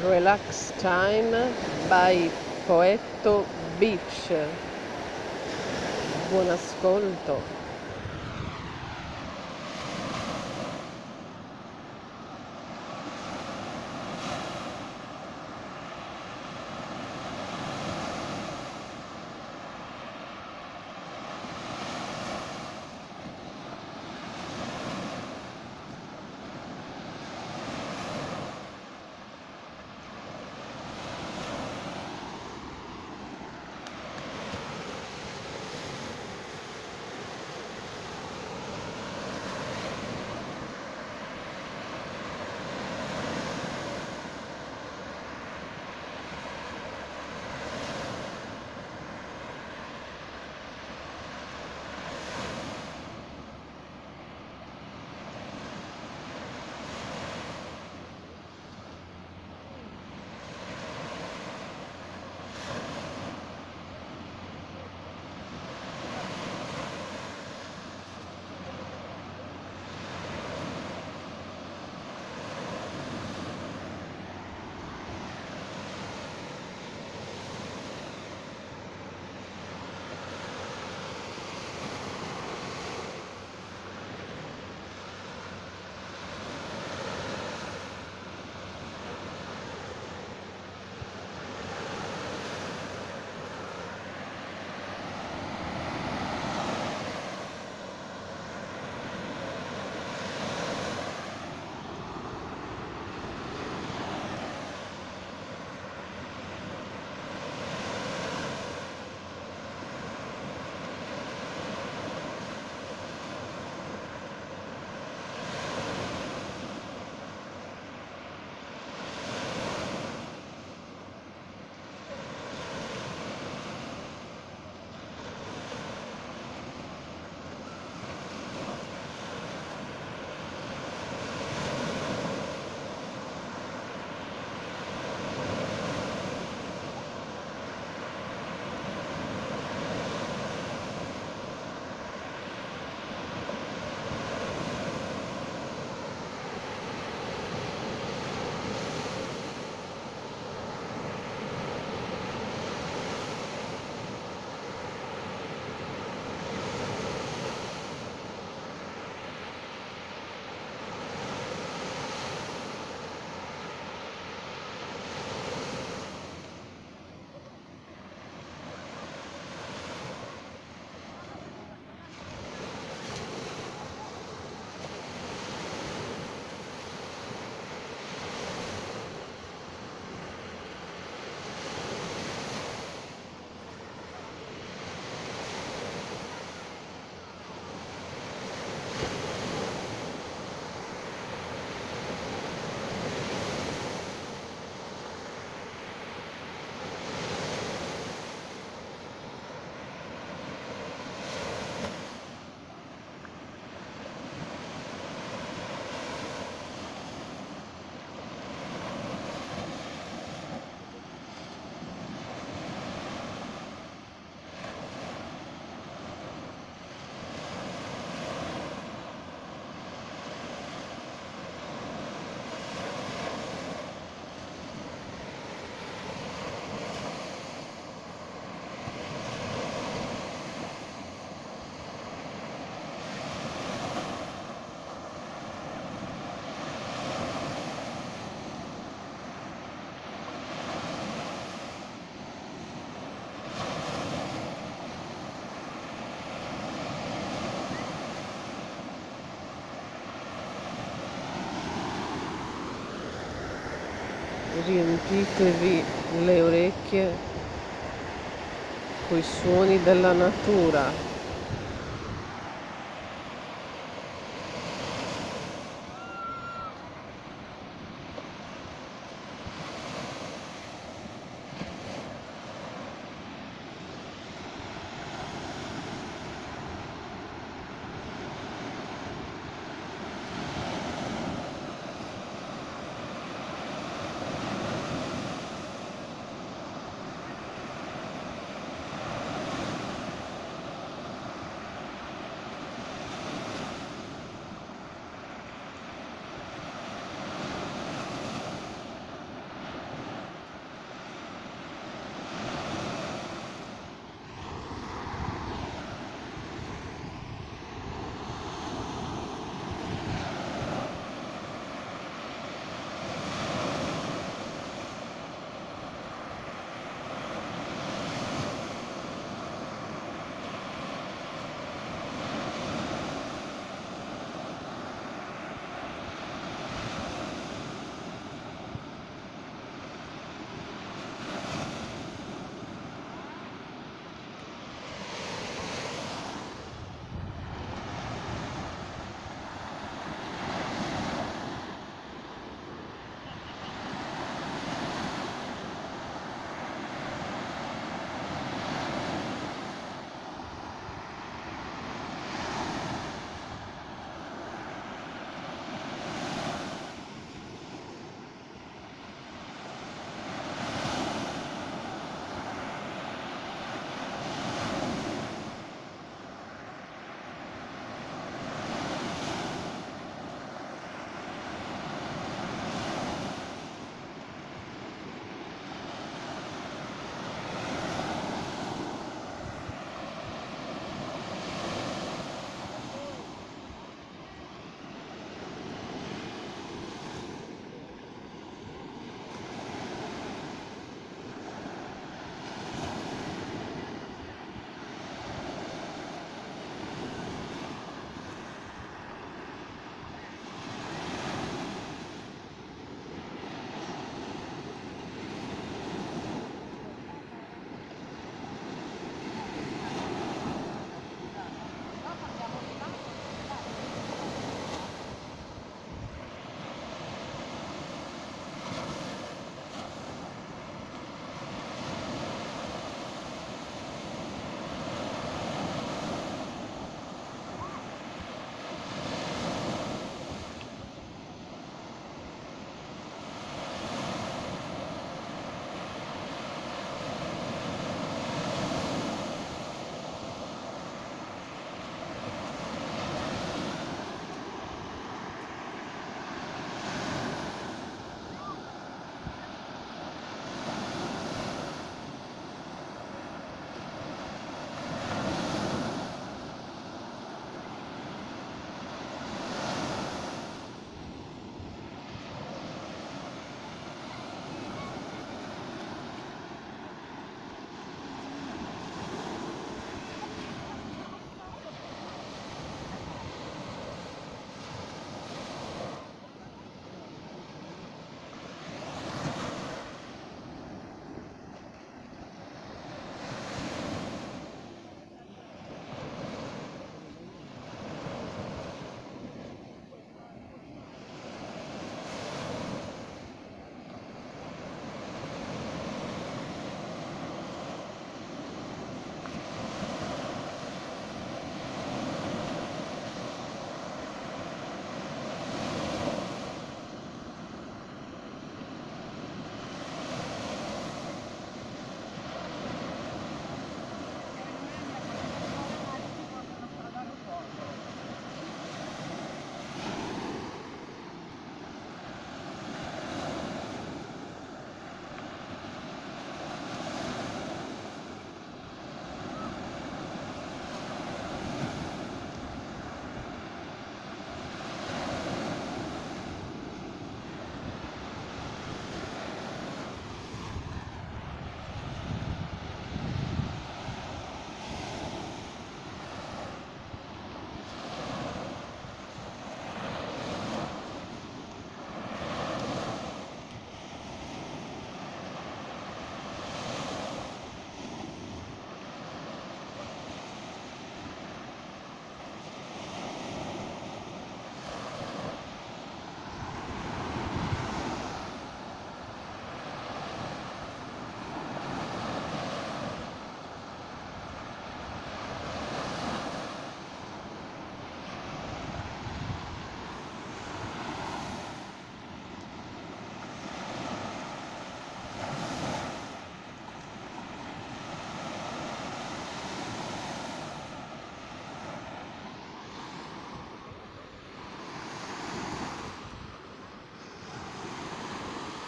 Relax Time by Poetto Beach. Buon ascolto. Riempitevi le orecchie coi suoni della natura